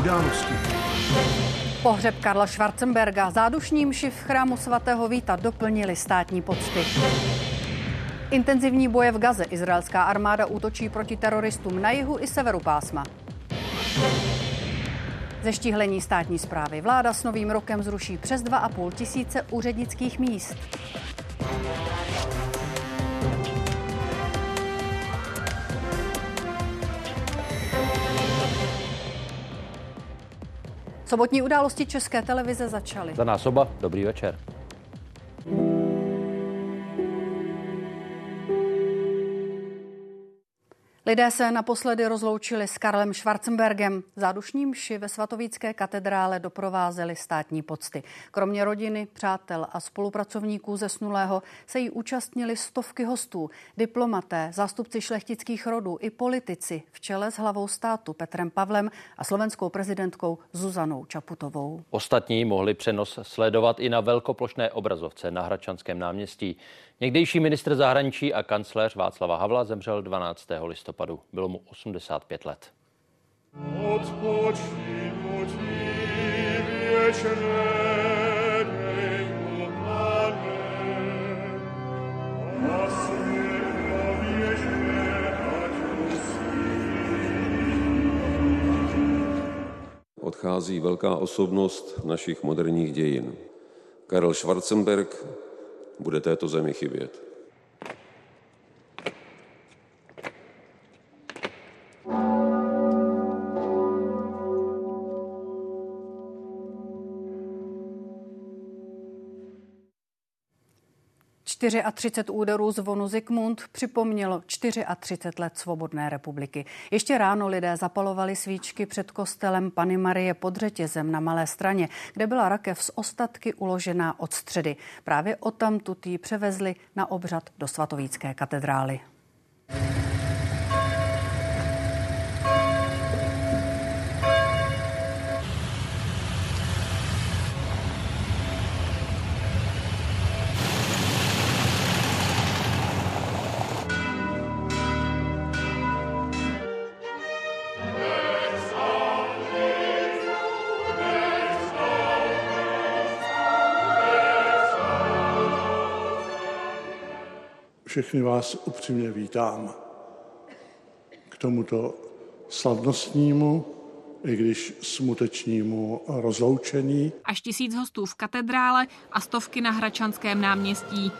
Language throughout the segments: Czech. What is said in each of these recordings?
události. Pohřeb Karla Schwarzenberga zádušní mši v chrámu svatého Víta doplnili státní pocty. Intenzivní boje v Gaze. Izraelská armáda útočí proti teroristům na jihu i severu pásma. Zeštíhlení státní zprávy. Vláda s novým rokem zruší přes 2,5 tisíce úřednických míst. Sobotní události České televize začaly. Za nás oba, dobrý večer. Lidé se naposledy rozloučili s Karlem Schwarzenbergem. Zádušní mši ve svatovícké katedrále doprovázely státní pocty. Kromě rodiny, přátel a spolupracovníků zesnulého se jí účastnili stovky hostů, diplomaté, zástupci šlechtických rodů i politici v čele s hlavou státu Petrem Pavlem a slovenskou prezidentkou Zuzanou Čaputovou. Ostatní mohli přenos sledovat i na velkoplošné obrazovce na Hradčanském náměstí. Někdejší ministr zahraničí a kancléř Václava Havla zemřel 12. listopadu. Bylo mu 85 let. Odchází velká osobnost našich moderních dějin. Karel Schwarzenberg bude této zemi chybět. 34 úderů zvonu Zikmund připomnělo 34 let svobodné republiky. Ještě ráno lidé zapalovali svíčky před kostelem Pany Marie pod řetězem na Malé straně, kde byla rakev z ostatky uložená od středy. Právě o tutý převezli na obřad do svatovícké katedrály. Všechny vás upřímně vítám k tomuto slavnostnímu, i když smutečnímu rozloučení. Až tisíc hostů v katedrále a stovky na Hračanském náměstí.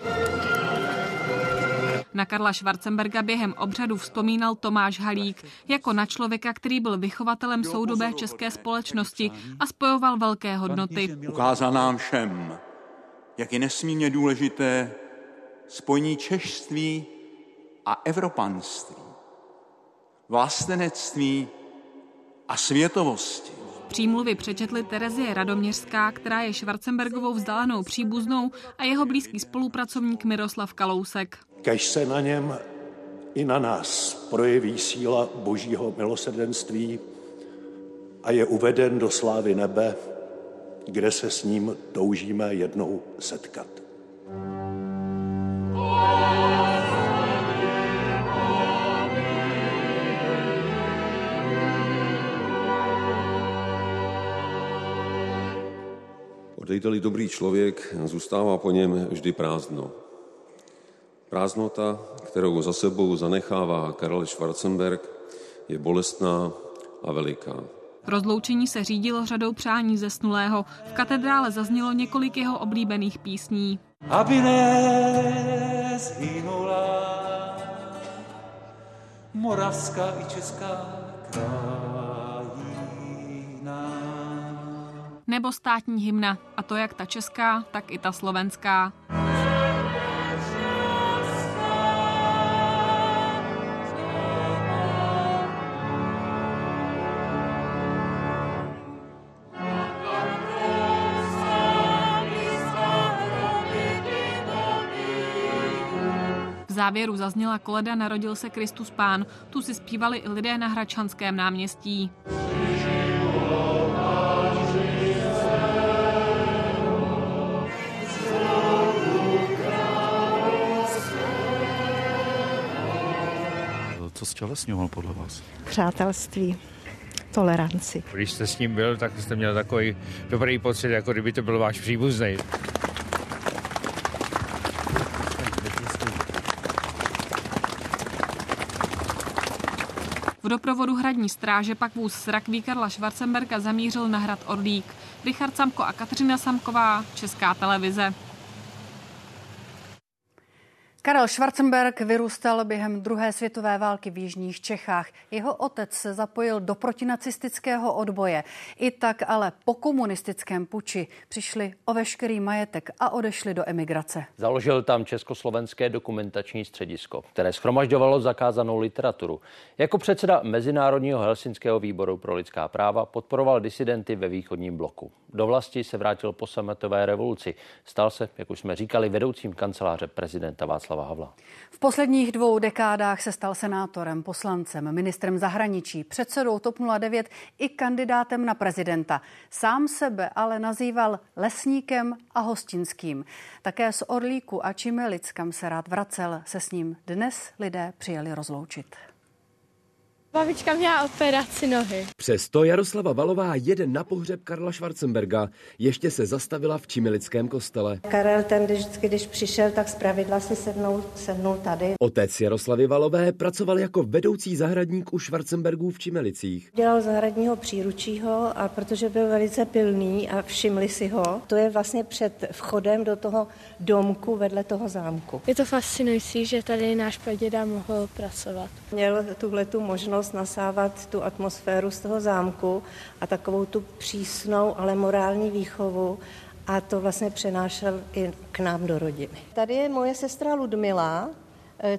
Na Karla Schwarzenberga během obřadu vzpomínal Tomáš Halík jako na člověka, který byl vychovatelem soudobé české společnosti a spojoval velké hodnoty. Ukázal nám všem, jak je nesmírně důležité spojení češství a evropanství, vlastenectví a světovosti. Přímluvy přečetli Terezie Radoměřská, která je Schwarzenbergovou vzdálenou příbuznou a jeho blízký spolupracovník Miroslav Kalousek. Kež se na něm i na nás projeví síla božího milosrdenství a je uveden do slávy nebe, kde se s ním toužíme jednou setkat. Odejde-li dobrý člověk, zůstává po něm vždy prázdno. Prázdnota, kterou za sebou zanechává Karel Schwarzenberg, je bolestná a veliká. Rozloučení se řídilo řadou přání zesnulého. V katedrále zaznělo několik jeho oblíbených písní. Aby nezhynula moravská i česká krajina. Nebo státní hymna, a to jak ta česká, tak i ta slovenská. Závěru zazněla koleda Narodil se Kristus Pán. Tu si zpívali i lidé na Hračanském náměstí. Co stělesňoval podle vás? Přátelství, toleranci. Když jste s ním byl, tak jste měl takový dobrý pocit, jako kdyby to byl váš příbuzný. V doprovodu hradní stráže pak vůz z rakví Karla Schwarzenberga zamířil na hrad Orlík. Richard Samko a Kateřina Samková, Česká televize. Karel Schwarzenberg vyrůstal během druhé světové války v jižních Čechách. Jeho otec se zapojil do protinacistického odboje. I tak ale po komunistickém puči přišli o veškerý majetek a odešli do emigrace. Založil tam Československé dokumentační středisko, které schromažďovalo zakázanou literaturu. Jako předseda Mezinárodního helsinského výboru pro lidská práva podporoval disidenty ve východním bloku. Do vlasti se vrátil po sametové revoluci. Stal se, jak už jsme říkali, vedoucím kanceláře prezidenta Václava Havla. V posledních dvou dekádách se stal senátorem, poslancem, ministrem zahraničí, předsedou TOP 09 i kandidátem na prezidenta. Sám sebe ale nazýval lesníkem a hostinským. Také z Orlíku a Čimelic, kam se rád vracel, se s ním dnes lidé přijeli rozloučit. Babička měla operaci nohy. Přesto Jaroslava Valová jede na pohřeb Karla Schwarzenberga. Ještě se zastavila v Čimilickém kostele. Karel ten, když, vždycky, když přišel, tak zpravidla si sednul, sednul tady. Otec Jaroslavy Valové pracoval jako vedoucí zahradník u Schwarzenbergů v Čimelicích. Dělal zahradního příručího a protože byl velice pilný a všimli si ho, to je vlastně před vchodem do toho domku vedle toho zámku. Je to fascinující, že tady náš praděda mohl pracovat. Měl tuhle tu možnost možnost nasávat tu atmosféru z toho zámku a takovou tu přísnou, ale morální výchovu a to vlastně přenášel i k nám do rodiny. Tady je moje sestra Ludmila,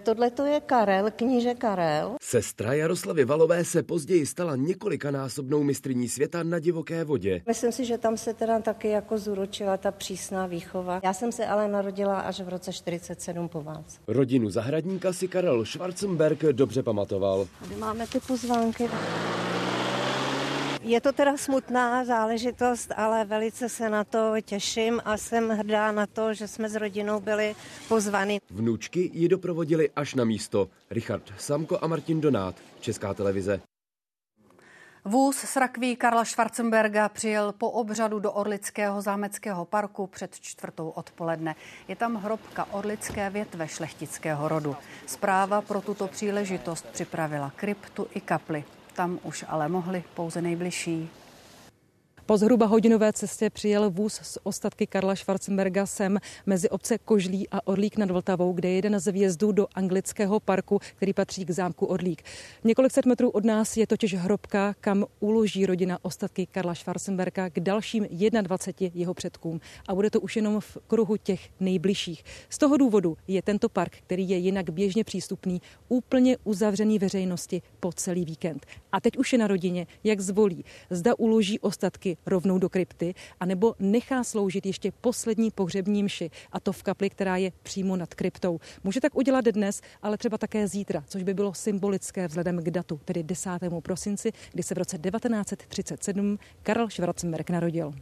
tohle to je Karel, kníže Karel. Sestra Jaroslavy Valové se později stala několikanásobnou mistrní světa na divoké vodě. Myslím si, že tam se teda taky jako zúročila ta přísná výchova. Já jsem se ale narodila až v roce 47 po válce. Rodinu zahradníka si Karel Schwarzenberg dobře pamatoval. Tady máme ty pozvánky. Je to teda smutná záležitost, ale velice se na to těším a jsem hrdá na to, že jsme s rodinou byli pozvani. Vnučky ji doprovodili až na místo. Richard Samko a Martin Donát, Česká televize. Vůz s rakví Karla Schwarzenberga přijel po obřadu do Orlického zámeckého parku před čtvrtou odpoledne. Je tam hrobka orlické větve šlechtického rodu. Zpráva pro tuto příležitost připravila kryptu i kapli. Tam už ale mohli pouze nejbližší. Po zhruba hodinové cestě přijel vůz z ostatky Karla Schwarzenberga sem mezi obce Kožlí a Orlík nad Vltavou, kde je jeden z vjezdů do anglického parku, který patří k zámku Orlík. Několik set metrů od nás je totiž hrobka, kam uloží rodina ostatky Karla Schwarzenberga k dalším 21 jeho předkům. A bude to už jenom v kruhu těch nejbližších. Z toho důvodu je tento park, který je jinak běžně přístupný, úplně uzavřený veřejnosti po celý víkend. A teď už je na rodině, jak zvolí. Zda uloží ostatky rovnou do krypty, anebo nechá sloužit ještě poslední pohřební mši, a to v kapli, která je přímo nad kryptou. Může tak udělat dnes, ale třeba také zítra, což by bylo symbolické vzhledem k datu, tedy 10. prosinci, kdy se v roce 1937 Karl Schwarzenberg narodil.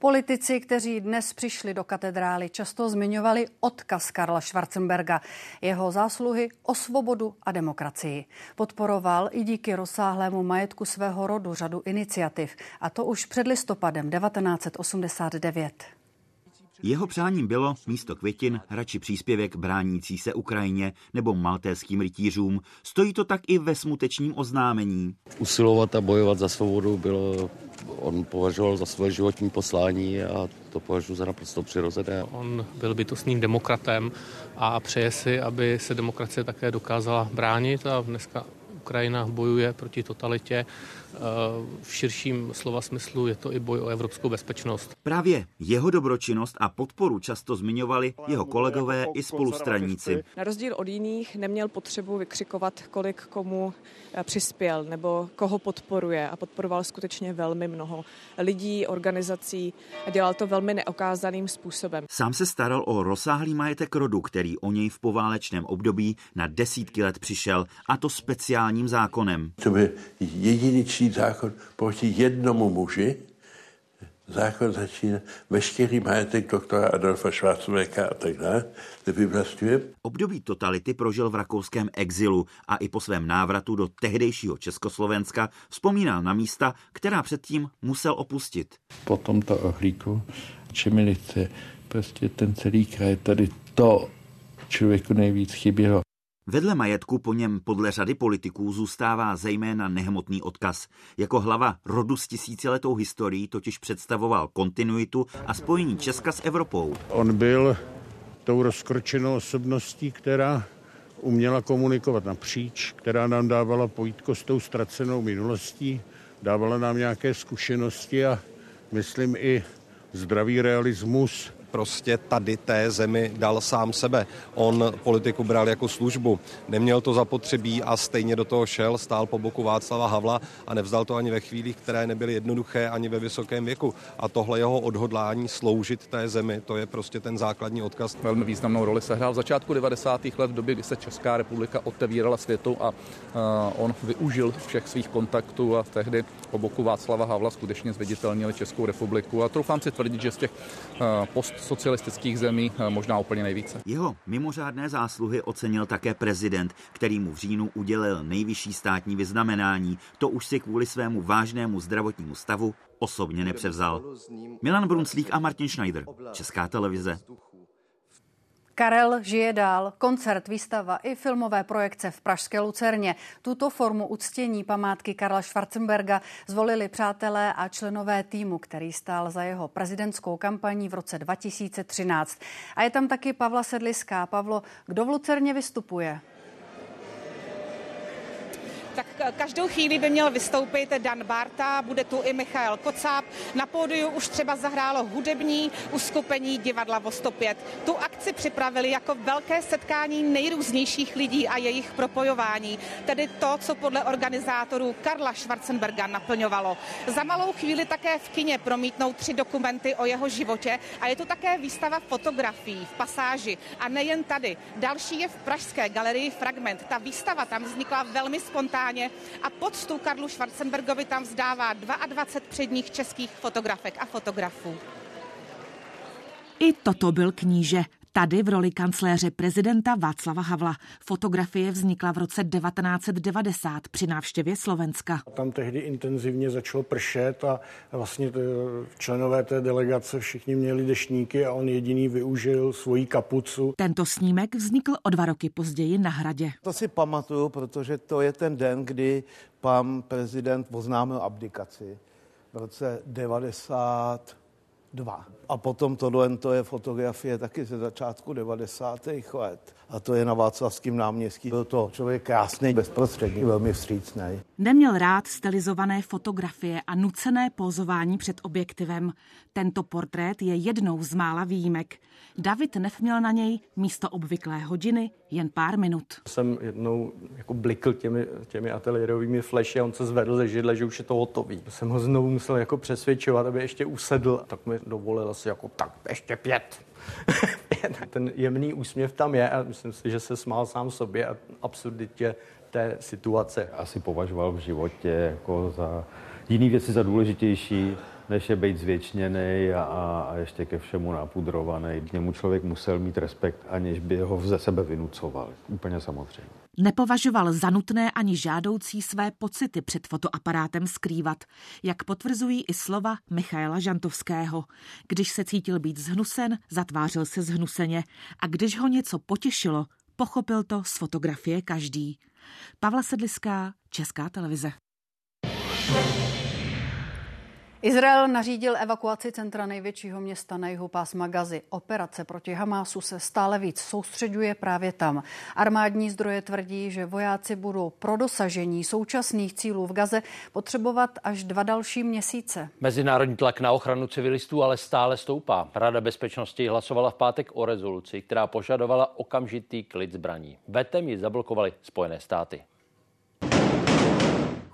Politici, kteří dnes přišli do katedrály, často zmiňovali odkaz Karla Schwarzenberga, jeho zásluhy o svobodu a demokracii. Podporoval i díky rozsáhlému majetku svého rodu řadu iniciativ, a to už před listopadem 1989. Jeho přáním bylo místo květin radši příspěvek bránící se Ukrajině nebo maltéským rytířům. Stojí to tak i ve smutečním oznámení. Usilovat a bojovat za svobodu bylo, on považoval za svoje životní poslání a to považuji za naprosto přirozené. On byl bytostným demokratem a přeje si, aby se demokracie také dokázala bránit a dneska Ukrajina bojuje proti totalitě v širším slova smyslu je to i boj o evropskou bezpečnost. Právě jeho dobročinnost a podporu často zmiňovali jeho kolegové i spolustraníci. Na rozdíl od jiných neměl potřebu vykřikovat, kolik komu eh, přispěl nebo koho podporuje a podporoval skutečně velmi mnoho lidí, organizací a dělal to velmi neokázaným způsobem. Sám se staral o rozsáhlý majetek rodu, který o něj v poválečném období na desítky let přišel a to speciálním zákonem. To by jediný zákon proti jednomu muži zákon začíná veškerý majetek doktora Adolfa Schwarzenberga a tak dále, vyvlastňuje. Období totality prožil v rakouském exilu a i po svém návratu do tehdejšího Československa vzpomínal na místa, která předtím musel opustit. Po tomto ohlíku Čemilice, prostě ten celý kraj, tady to člověku nejvíc chybělo. Vedle majetku po něm podle řady politiků zůstává zejména nehmotný odkaz. Jako hlava rodu s tisíciletou historií totiž představoval kontinuitu a spojení Česka s Evropou. On byl tou rozkročenou osobností, která uměla komunikovat napříč, která nám dávala pojítko s tou ztracenou minulostí, dávala nám nějaké zkušenosti a myslím i zdravý realismus prostě tady té zemi dal sám sebe. On politiku bral jako službu, neměl to zapotřebí a stejně do toho šel, stál po boku Václava Havla a nevzdal to ani ve chvílích, které nebyly jednoduché ani ve vysokém věku. A tohle jeho odhodlání sloužit té zemi, to je prostě ten základní odkaz. Velmi významnou roli sehrál v začátku 90. let v době, kdy se Česká republika otevírala světu a on využil všech svých kontaktů a tehdy po boku Václava Havla skutečně zviditelnili Českou republiku. A troufám si tvrdit, že z těch post socialistických zemí eh, možná úplně nejvíce. Jeho mimořádné zásluhy ocenil také prezident, který mu v říjnu udělil nejvyšší státní vyznamenání. To už si kvůli svému vážnému zdravotnímu stavu osobně nepřevzal. Milan Brunslík a Martin Schneider, Česká televize. Karel žije dál, koncert, výstava i filmové projekce v Pražské Lucerně. Tuto formu uctění památky Karla Schwarzenberga zvolili přátelé a členové týmu, který stál za jeho prezidentskou kampaní v roce 2013. A je tam taky Pavla Sedliská. Pavlo, kdo v Lucerně vystupuje? Tak každou chvíli by měl vystoupit Dan Barta, bude tu i Michal Kocáb. Na pódiu už třeba zahrálo hudební uskupení divadla vo 105. Tu akci připravili jako velké setkání nejrůznějších lidí a jejich propojování, tedy to, co podle organizátorů Karla Schwarzenberga naplňovalo. Za malou chvíli také v kině promítnou tři dokumenty o jeho životě a je tu také výstava fotografií v pasáži. A nejen tady. Další je v Pražské galerii Fragment. Ta výstava tam vznikla velmi spontánně spontánně a poctu Karlu Schwarzenbergovi tam vzdává 22 předních českých fotografek a fotografů. I toto byl kníže. Tady v roli kancléře prezidenta Václava Havla. Fotografie vznikla v roce 1990 při návštěvě Slovenska. Tam tehdy intenzivně začalo pršet a vlastně členové té delegace všichni měli dešníky a on jediný využil svoji kapucu. Tento snímek vznikl o dva roky později na hradě. To si pamatuju, protože to je ten den, kdy pan prezident oznámil abdikaci v roce 90 dva. A potom tohle to je fotografie taky ze začátku 90. let. A to je na Václavském náměstí. Byl to člověk krásný, bezprostřední, velmi vstřícný. Neměl rád stylizované fotografie a nucené pozování před objektivem. Tento portrét je jednou z mála výjimek. David Neff měl na něj místo obvyklé hodiny jen pár minut. Jsem jednou jako blikl těmi, těmi ateliérovými flashy a on se zvedl ze židle, že už je to hotový. Jsem ho znovu musel jako přesvědčovat, aby ještě usedl. Tak mi dovolil asi jako tak ještě pět. Ten jemný úsměv tam je a myslím si, že se smál sám sobě a absurditě té situace. Asi považoval v životě jako za jiný věci za důležitější, než je být zvětšněný a, a ještě ke všemu napudrovaný. K němu člověk musel mít respekt, aniž by ho ze sebe vynucoval. Úplně samozřejmě. Nepovažoval za nutné ani žádoucí své pocity před fotoaparátem skrývat, jak potvrzují i slova Michaela Žantovského. Když se cítil být zhnusen, zatvářil se zhnuseně a když ho něco potěšilo, pochopil to z fotografie každý. Pavla Sedliská, Česká televize. Izrael nařídil evakuaci centra největšího města na jihu pásma Gazy. Operace proti Hamásu se stále víc soustředuje právě tam. Armádní zdroje tvrdí, že vojáci budou pro dosažení současných cílů v Gaze potřebovat až dva další měsíce. Mezinárodní tlak na ochranu civilistů ale stále stoupá. Rada bezpečnosti hlasovala v pátek o rezoluci, která požadovala okamžitý klid zbraní. Vetem ji zablokovali Spojené státy.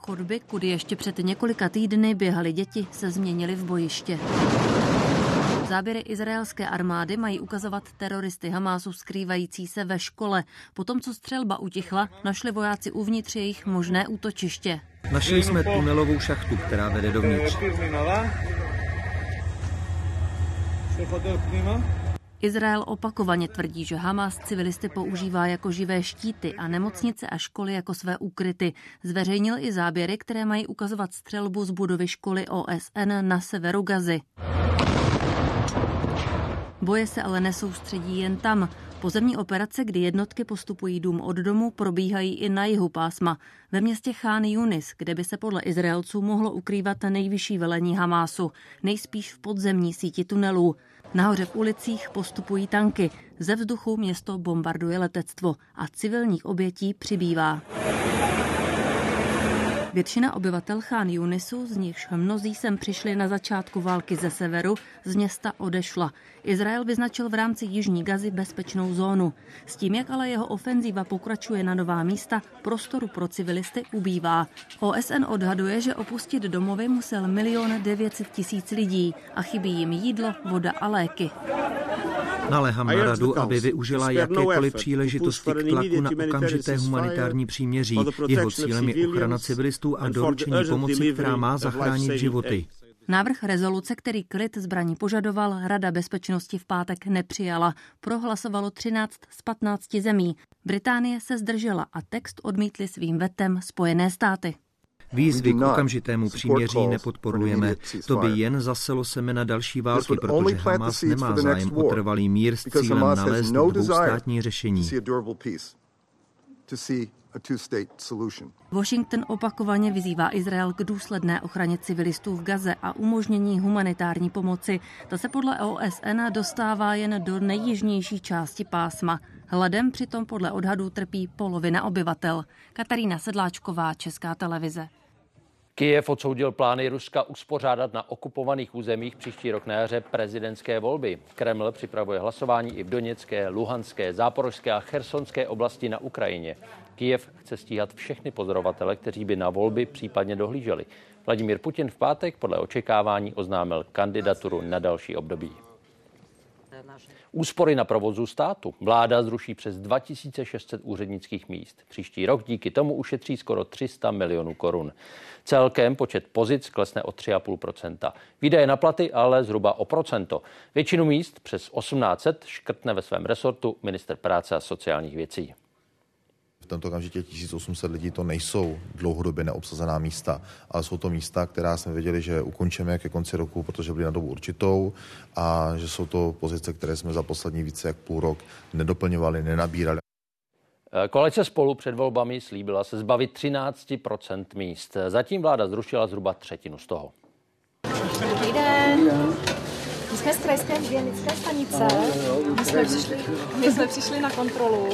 Chodby, kudy ještě před několika týdny běhali děti, se změnily v bojiště. Záběry izraelské armády mají ukazovat teroristy Hamásu skrývající se ve škole. Potom, co střelba utichla, našli vojáci uvnitř jejich možné útočiště. Našli jsme tunelovou šachtu, která vede dovnitř. Izrael opakovaně tvrdí, že Hamas civilisty používá jako živé štíty a nemocnice a školy jako své úkryty. Zveřejnil i záběry, které mají ukazovat střelbu z budovy školy OSN na severu Gazy. Boje se ale nesoustředí jen tam. Pozemní operace, kdy jednotky postupují dům od domu, probíhají i na jihu pásma. Ve městě Chán Yunis, kde by se podle Izraelců mohlo ukrývat nejvyšší velení Hamásu, nejspíš v podzemní síti tunelů. Nahoře v ulicích postupují tanky, ze vzduchu město bombarduje letectvo a civilních obětí přibývá. Většina obyvatel Chán Junisu, z nichž mnozí sem přišli na začátku války ze severu, z města odešla. Izrael vyznačil v rámci Jižní Gazy bezpečnou zónu. S tím, jak ale jeho ofenzíva pokračuje na nová místa, prostoru pro civilisty ubývá. OSN odhaduje, že opustit domovy musel milion 900 tisíc lidí a chybí jim jídlo, voda a léky. Naléhám na radu, aby využila jakékoliv příležitosti k tlaku na okamžité humanitární příměří. Jeho cílem je ochrana civilistů a doručení pomoci, která má zachránit životy. Návrh rezoluce, který klid zbraní požadoval, Rada bezpečnosti v pátek nepřijala. Prohlasovalo 13 z 15 zemí. Británie se zdržela a text odmítli svým vetem Spojené státy. Výzvy k okamžitému příměří nepodporujeme. To by jen zaselo semena další války, protože Hamas nemá zájem o trvalý mír s cílem nalézt dvoustátní řešení. Washington opakovaně vyzývá Izrael k důsledné ochraně civilistů v Gaze a umožnění humanitární pomoci. Ta se podle OSN dostává jen do nejjižnější části pásma. Hladem přitom podle odhadů trpí polovina obyvatel. Katarína Sedláčková, Česká televize. Kyjev odsoudil plány Ruska uspořádat na okupovaných územích příští rok na jaře prezidentské volby. Kreml připravuje hlasování i v Doněcké, Luhanské, Záporožské a Chersonské oblasti na Ukrajině. Kyjev chce stíhat všechny pozorovatele, kteří by na volby případně dohlíželi. Vladimír Putin v pátek podle očekávání oznámil kandidaturu na další období. Úspory na provozu státu. Vláda zruší přes 2600 úřednických míst. Příští rok díky tomu ušetří skoro 300 milionů korun. Celkem počet pozic klesne o 3,5% Výdaje na platy ale zhruba o procento. Většinu míst přes 1800 škrtne ve svém resortu minister práce a sociálních věcí. V tomto okamžitě 1800 lidí to nejsou dlouhodobě neobsazená místa, ale jsou to místa, která jsme věděli, že ukončíme ke konci roku, protože byly na dobu určitou a že jsou to pozice, které jsme za poslední více jak půl rok nedoplňovali, nenabírali. Koalice spolu před volbami slíbila se zbavit 13% míst. Zatím vláda zrušila zhruba třetinu z toho. Dobrý den. Jsme z krajské hygienické stanice. My jsme přišli, my jsme přišli na kontrolu.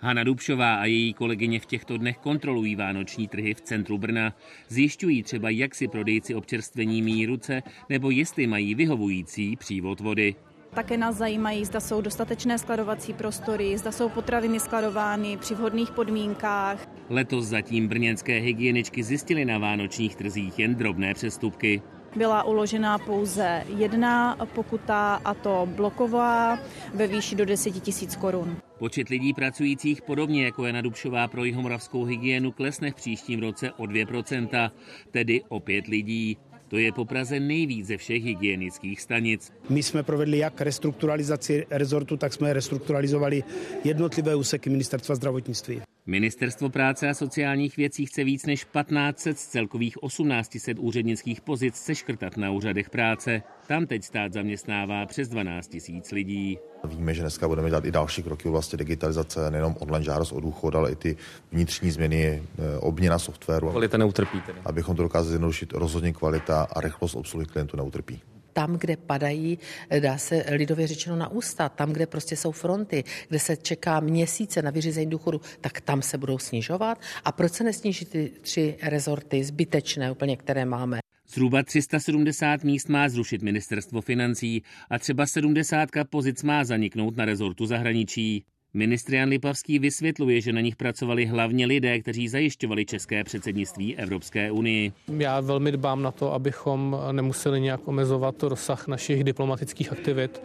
Hana Dubšová a její kolegyně v těchto dnech kontrolují vánoční trhy v centru Brna. Zjišťují třeba, jak si prodejci občerstvení míjí ruce, nebo jestli mají vyhovující přívod vody. Také nás zajímají, zda jsou dostatečné skladovací prostory, zda jsou potraviny skladovány při vhodných podmínkách. Letos zatím brněnské hygieničky zjistily na vánočních trzích jen drobné přestupky. Byla uložena pouze jedna pokuta, a to bloková, ve výši do 10 000 korun. Počet lidí pracujících podobně jako Jana Dubšová pro jihomoravskou hygienu klesne v příštím roce o 2%, tedy o 5 lidí. To je po Praze nejvíc ze všech hygienických stanic. My jsme provedli jak restrukturalizaci rezortu, tak jsme restrukturalizovali jednotlivé úseky ministerstva zdravotnictví. Ministerstvo práce a sociálních věcí chce víc než 1500 z celkových 1800 úřednických pozic seškrtat na úřadech práce. Tam teď stát zaměstnává přes 12 tisíc lidí. Víme, že dneska budeme dělat i další kroky v oblasti digitalizace, nejenom online žádost o důchod, ale i ty vnitřní změny, eh, obměna softwaru. Kvalita neutrpí tedy. Abychom to dokázali zjednodušit, rozhodně kvalita a rychlost obsluhy klientů neutrpí tam, kde padají, dá se lidově řečeno na ústa, tam, kde prostě jsou fronty, kde se čeká měsíce na vyřízení důchodu, tak tam se budou snižovat. A proč se nesníží ty tři rezorty zbytečné úplně, které máme? Zhruba 370 míst má zrušit ministerstvo financí a třeba 70 pozic má zaniknout na rezortu zahraničí. Ministr Jan Lipavský vysvětluje, že na nich pracovali hlavně lidé, kteří zajišťovali české předsednictví Evropské unii. Já velmi dbám na to, abychom nemuseli nějak omezovat rozsah našich diplomatických aktivit.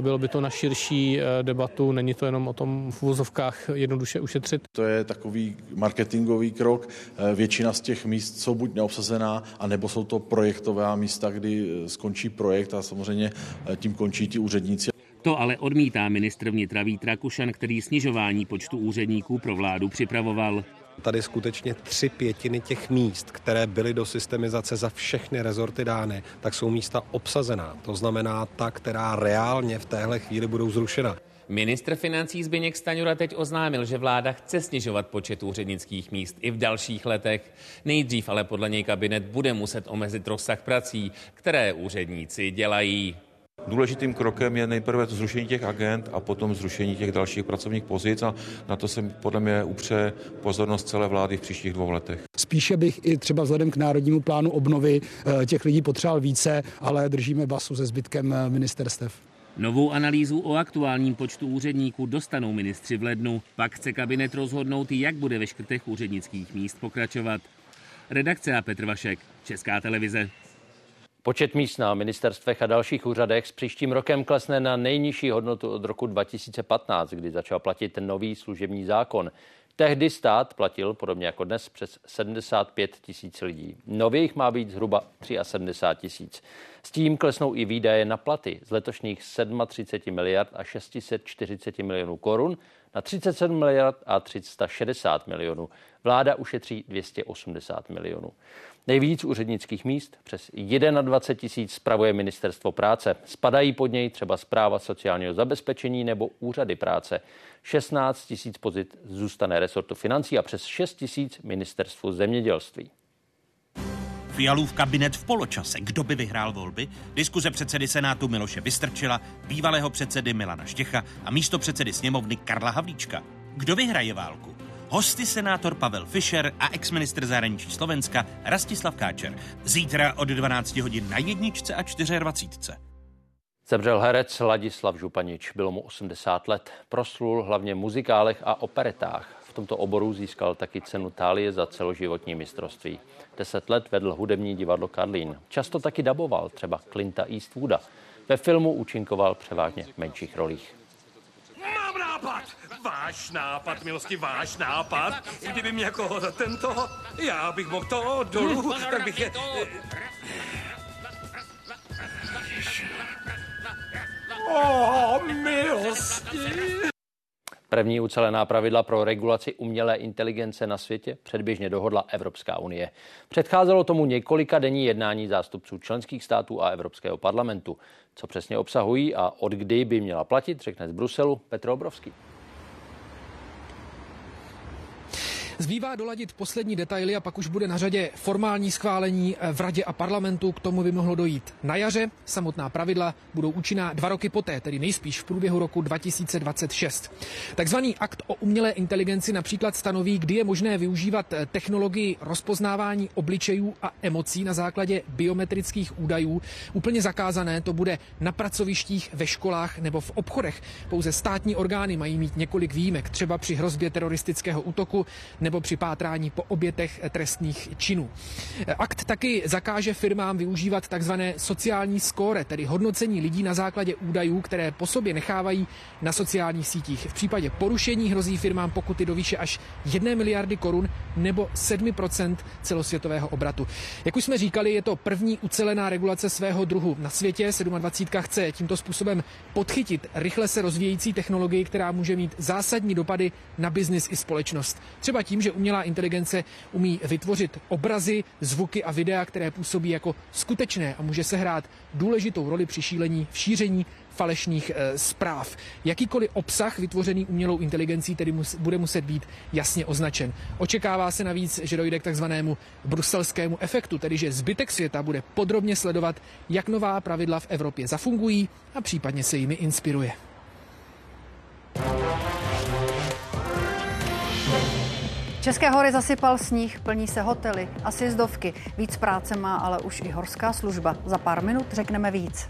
Bylo by to na širší eh, debatu, není to jenom o tom v vozovkách jednoduše ušetřit. To je takový marketingový krok. Eh, většina z těch míst jsou buď neobsazená, anebo jsou to projektová místa, kdy eh, skončí projekt a samozřejmě tím končí ti úředníci. To ale odmítá ministr vnitra Vít Rakušan, který snižování počtu úředníků pro vládu připravoval. Tady skutečně tři pětiny těch míst, které byly do systemizace za všechny rezorty dány, tak jsou místa obsazená. To znamená ta, která reálně v téhle chvíli budou zrušena. Ministr financí Zbyněk Staňura teď oznámil, že vláda chce snižovat počet úřednických míst i v dalších letech. Nejdřív ale podle něj kabinet bude muset omezit rozsah prací, které úředníci dělají. Důležitým krokem je nejprve to zrušení těch agent a potom zrušení těch dalších pracovních pozic a na to se podle mě upře pozornost celé vlády v příštích dvou letech. Spíše bych i třeba vzhledem k národnímu plánu obnovy eh, těch lidí potřeboval více, ale držíme basu se zbytkem eh, ministerstev. Novou analýzu o aktuálním počtu úředníků dostanou ministři v lednu. Pak chce kabinet rozhodnout, jak bude ve škrtech úřednických míst pokračovat. Redakce a Petr Vašek, Česká televize. Počet míst na ministerstvech a dalších úřadech s příštím rokem klesne na nejnižší hodnotu od roku 2015, kdy začal platit nový služební zákon. Tehdy stát platil, podobně jako dnes, přes 75 tisíc lidí. Nově jich má být zhruba 73 tisíc. S tím klesnou i výdaje na platy z letošních 37 miliard a 640 milionů korun na 37 miliard a 360 milionů. Vláda ušetří 280 milionů. Nejvíc úřednických míst, přes 21 tisíc, spravuje ministerstvo práce. Spadají pod něj třeba zpráva sociálního zabezpečení nebo úřady práce. 16 tisíc pozit zůstane resortu financí a přes 6 tisíc ministerstvu zemědělství. Fialův kabinet v poločase. Kdo by vyhrál volby? Diskuze předsedy Senátu Miloše Vystrčila, bývalého předsedy Milana Štěcha a místo předsedy sněmovny Karla Havlíčka. Kdo vyhraje válku? Hosty senátor Pavel Fischer a exministr zahraničí Slovenska Rastislav Káčer. Zítra od 12 hodin na jedničce a 24. Zemřel herec Ladislav Županič, bylo mu 80 let. Proslul hlavně v muzikálech a operetách. V tomto oboru získal taky cenu Tálie za celoživotní mistrovství. Deset let vedl hudební divadlo Karlín. Často taky daboval, třeba Clinta Eastwooda. Ve filmu účinkoval převážně v menších rolích. Nápad! Váš nápad, milosti, váš nápad. Kdyby mě jako tento, já bych mohl to dolů, tak bych je... O, milosti! První ucelená pravidla pro regulaci umělé inteligence na světě předběžně dohodla Evropská unie. Předcházelo tomu několika denní jednání zástupců členských států a Evropského parlamentu. Co přesně obsahují a od kdy by měla platit, řekne z Bruselu Petr Obrovský. Zbývá doladit poslední detaily a pak už bude na řadě formální schválení v radě a parlamentu. K tomu by mohlo dojít na jaře. Samotná pravidla budou účinná dva roky poté, tedy nejspíš v průběhu roku 2026. Takzvaný akt o umělé inteligenci například stanoví, kdy je možné využívat technologii rozpoznávání obličejů a emocí na základě biometrických údajů. Úplně zakázané to bude na pracovištích, ve školách nebo v obchodech. Pouze státní orgány mají mít několik výjimek, třeba při hrozbě teroristického útoku nebo při pátrání po obětech trestných činů. Akt taky zakáže firmám využívat takzvané sociální skóre, tedy hodnocení lidí na základě údajů, které po sobě nechávají na sociálních sítích. V případě porušení hrozí firmám pokuty do výše až 1 miliardy korun nebo 7% celosvětového obratu. Jak už jsme říkali, je to první ucelená regulace svého druhu na světě. 27 chce tímto způsobem podchytit rychle se rozvíjející technologii, která může mít zásadní dopady na biznis i společnost. Třeba tím, tím, že umělá inteligence umí vytvořit obrazy, zvuky a videa, které působí jako skutečné a může sehrát důležitou roli při šílení v šíření falešných e, zpráv. Jakýkoliv obsah vytvořený umělou inteligencí tedy mus, bude muset být jasně označen. Očekává se navíc, že dojde k takzvanému bruselskému efektu, tedy že zbytek světa bude podrobně sledovat, jak nová pravidla v Evropě zafungují a případně se jimi inspiruje. České hory zasypal sníh, plní se hotely a sjezdovky. Víc práce má ale už i horská služba. Za pár minut řekneme víc.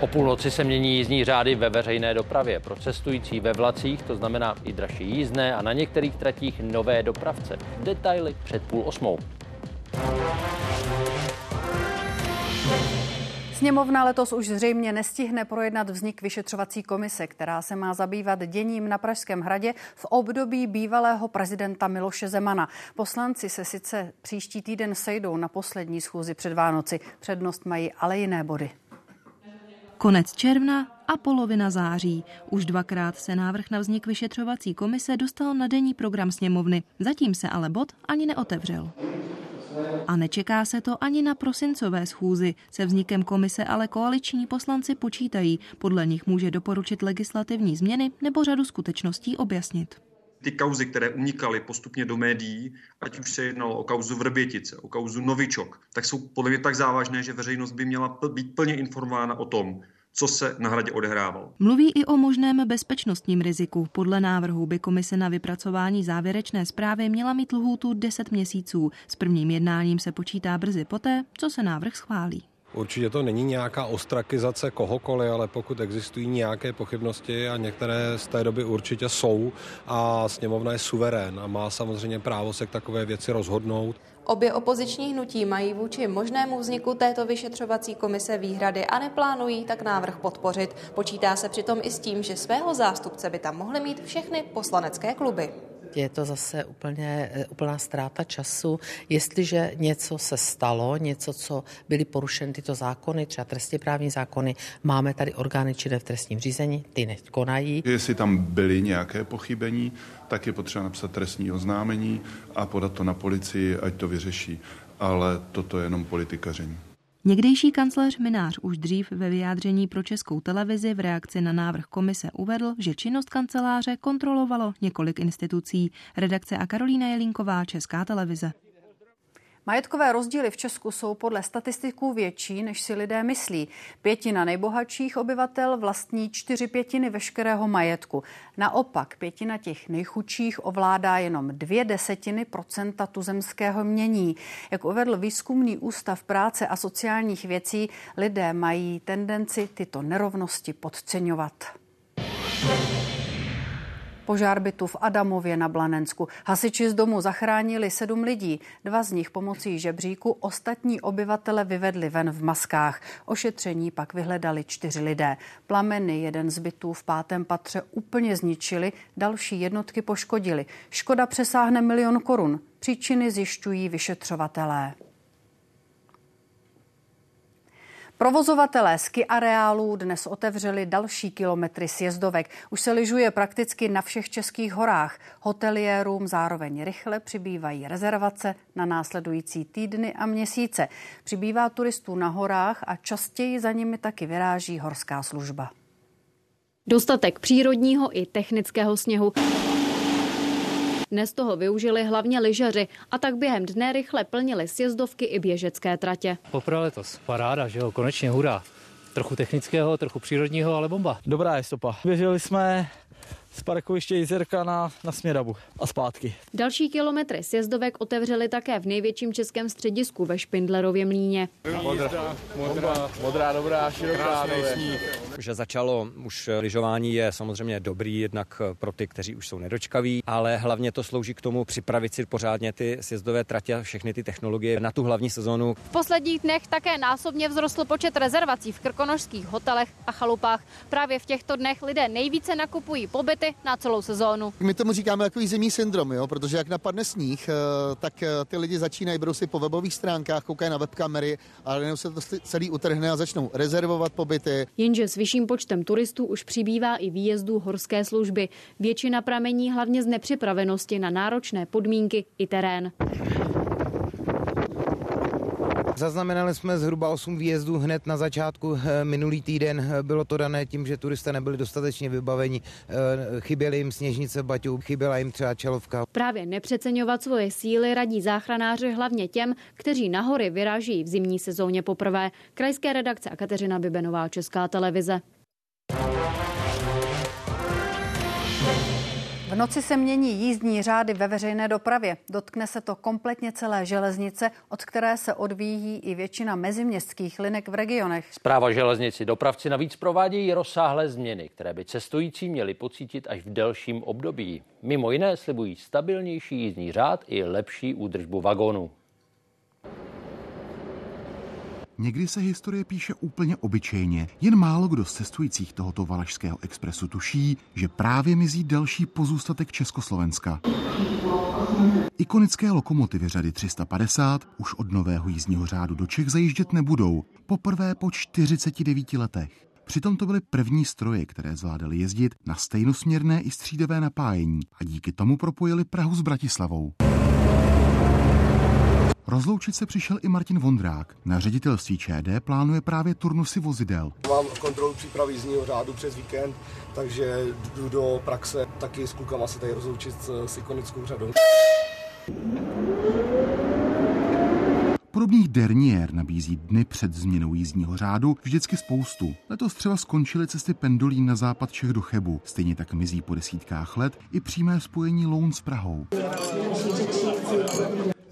O půlnoci se mění jízdní řády ve veřejné dopravě. Pro cestující ve vlacích to znamená i dražší jízdné a na některých tratích nové dopravce. Detaily před půl osmou. Sněmovna letos už zřejmě nestihne projednat vznik vyšetřovací komise, která se má zabývat děním na Pražském hradě v období bývalého prezidenta Miloše Zemana. Poslanci se sice příští týden sejdou na poslední schůzi před Vánoci. Přednost mají ale jiné body. Konec června a polovina září. Už dvakrát se návrh na vznik vyšetřovací komise dostal na denní program sněmovny. Zatím se ale bod ani neotevřel. A nečeká se to ani na prosincové schůzi. Se vznikem komise ale koaliční poslanci počítají. Podle nich může doporučit legislativní změny nebo řadu skutečností objasnit ty kauzy, které unikaly postupně do médií, ať už se jednalo o kauzu Vrbětice, o kauzu Novičok, tak jsou podle mě tak závažné, že veřejnost by měla být plně informována o tom, co se na hradě odehrávalo. Mluví i o možném bezpečnostním riziku. Podle návrhu by komise na vypracování závěrečné zprávy měla mít lhůtu 10 měsíců. S prvním jednáním se počítá brzy poté, co se návrh schválí. Určitě to není nějaká ostrakizace kohokoliv, ale pokud existují nějaké pochybnosti a některé z té doby určitě jsou a sněmovna je suverén a má samozřejmě právo se k takové věci rozhodnout. Obě opoziční hnutí mají vůči možnému vzniku této vyšetřovací komise výhrady a neplánují tak návrh podpořit. Počítá se přitom i s tím, že svého zástupce by tam mohly mít všechny poslanecké kluby je to zase úplně, eh, úplná ztráta času. Jestliže něco se stalo, něco, co byly porušeny tyto zákony, třeba trestně právní zákony, máme tady orgány činné v trestním řízení, ty nekonají. Jestli tam byly nějaké pochybení, tak je potřeba napsat trestní oznámení a podat to na policii, ať to vyřeší. Ale toto je jenom politikaření. Někdejší kancléř Minář už dřív ve vyjádření pro českou televizi v reakci na návrh komise uvedl, že činnost kanceláře kontrolovalo několik institucí. Redakce a Karolína Jelínková, Česká televize. Majetkové rozdíly v Česku jsou podle statistiků větší, než si lidé myslí. Pětina nejbohatších obyvatel vlastní čtyři pětiny veškerého majetku. Naopak pětina těch nejchudších ovládá jenom dvě desetiny procenta tuzemského mění. Jak uvedl výzkumný ústav práce a sociálních věcí, lidé mají tendenci tyto nerovnosti podceňovat. Požár bytu v Adamově na Blanensku. Hasiči z domu zachránili sedm lidí. Dva z nich pomocí žebříku ostatní obyvatele vyvedli ven v maskách. Ošetření pak vyhledali čtyři lidé. Plameny jeden z bytů v pátém patře úplně zničili, další jednotky poškodili. Škoda přesáhne milion korun. Příčiny zjišťují vyšetřovatelé. Provozovatelé ski areálů dnes otevřeli další kilometry sjezdovek. Už se lyžuje prakticky na všech českých horách. Hoteliérům zároveň rychle přibývají rezervace na následující týdny a měsíce. Přibývá turistů na horách a častěji za nimi taky vyráží horská služba. Dostatek přírodního i technického sněhu dnes toho využili hlavně lyžaři a tak během dne rychle plnili sjezdovky i běžecké tratě. Poprvé letos, paráda, že jo, konečně hurá. Trochu technického, trochu přírodního, ale bomba. Dobrá je stopa. Běželi jsme z parkoviště Jizerka na, na Směrabu a zpátky. Další kilometry sjezdovek otevřeli také v největším českém středisku ve Špindlerově mlíně. Modrá, modrá, modrá dobrá, široká. Že začalo už lyžování je samozřejmě dobrý, jednak pro ty, kteří už jsou nedočkaví, ale hlavně to slouží k tomu připravit si pořádně ty sjezdové tratě a všechny ty technologie na tu hlavní sezónu. V posledních dnech také násobně vzrostl počet rezervací v krkonožských hotelech a chalupách. Právě v těchto dnech lidé nejvíce nakupují pobyty kapacity na celou sezónu. My tomu říkáme takový zimní syndrom, jo? protože jak napadne sníh, eh, tak eh, ty lidi začínají, budou si po webových stránkách, koukají na webkamery, ale se to celý utrhne a začnou rezervovat pobyty. Jenže s vyšším počtem turistů už přibývá i výjezdů horské služby. Většina pramení hlavně z nepřipravenosti na náročné podmínky i terén. Zaznamenali jsme zhruba 8 výjezdů hned na začátku eh, minulý týden. Bylo to dané tím, že turisté nebyli dostatečně vybaveni. Eh, chyběly jim sněžnice v Baťu, chyběla jim třeba čelovka. Právě nepřeceňovat svoje síly radí záchranáři hlavně těm, kteří na hory vyráží v zimní sezóně poprvé. Krajské redakce a Kateřina Bibenová, Česká televize. Noci se mění jízdní řády ve veřejné dopravě. Dotkne se to kompletně celé železnice, od které se odvíjí i většina meziměstských linek v regionech. Zpráva železnici dopravci navíc provádějí rozsáhlé změny, které by cestující měli pocítit až v delším období. Mimo jiné slibují stabilnější jízdní řád i lepší údržbu vagónů. Někdy se historie píše úplně obyčejně. Jen málo kdo z cestujících tohoto Valašského expresu tuší, že právě mizí další pozůstatek Československa. Ikonické lokomotivy řady 350 už od nového jízdního řádu do Čech zajíždět nebudou. Poprvé po 49 letech. Přitom to byly první stroje, které zvládaly jezdit na stejnosměrné i střídavé napájení a díky tomu propojili Prahu s Bratislavou. Rozloučit se přišel i Martin Vondrák. Na ředitelství ČD plánuje právě turnusy vozidel. Mám kontrolu přípravy jízdního řádu přes víkend, takže jdu do praxe taky s klukama se tady rozloučit s, ikonickou řadou. Podobných derniér nabízí dny před změnou jízdního řádu vždycky spoustu. Letos třeba skončily cesty pendolín na západ Čech do Chebu. Stejně tak mizí po desítkách let i přímé spojení Loun s Prahou.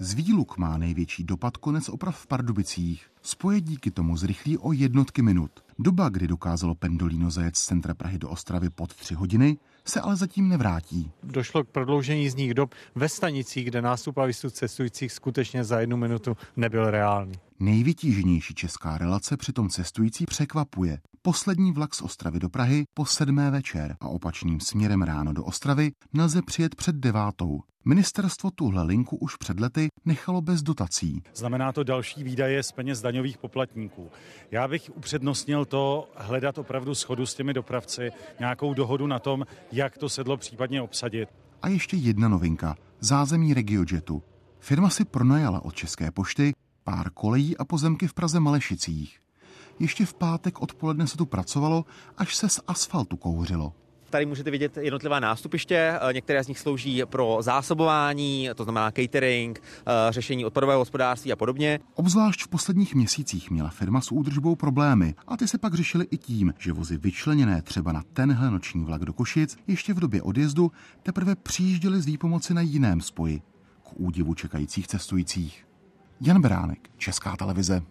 Z výluk má největší dopad konec oprav v Pardubicích. Spoje díky tomu zrychlí o jednotky minut. Doba, kdy dokázalo Pendolino zajet z centra Prahy do Ostravy pod tři hodiny, se ale zatím nevrátí. Došlo k prodloužení jízdních dob ve stanicích, kde nástup a výstup cestujících skutečně za jednu minutu nebyl reálný. Nejvytíženější česká relace přitom cestující překvapuje. Poslední vlak z Ostravy do Prahy po sedmé večer a opačným směrem ráno do Ostravy nelze přijet před devátou. Ministerstvo tuhle linku už před lety nechalo bez dotací. Znamená to další výdaje z peněz daňových poplatníků. Já bych upřednostnil to hledat opravdu schodu s těmi dopravci, nějakou dohodu na tom, jak to sedlo případně obsadit. A ještě jedna novinka. Zázemí RegioJetu. Firma si pronajala od České pošty pár kolejí a pozemky v Praze Malešicích. Ještě v pátek odpoledne se tu pracovalo, až se z asfaltu kouřilo. Tady můžete vidět jednotlivá nástupiště, některé z nich slouží pro zásobování, to znamená catering, řešení odpadového hospodářství a podobně. Obzvlášť v posledních měsících měla firma s údržbou problémy a ty se pak řešily i tím, že vozy vyčleněné třeba na tenhle noční vlak do Košic ještě v době odjezdu teprve přijížděly z výpomoci na jiném spoji k údivu čekajících cestujících. Jan Beránek, Česká televize.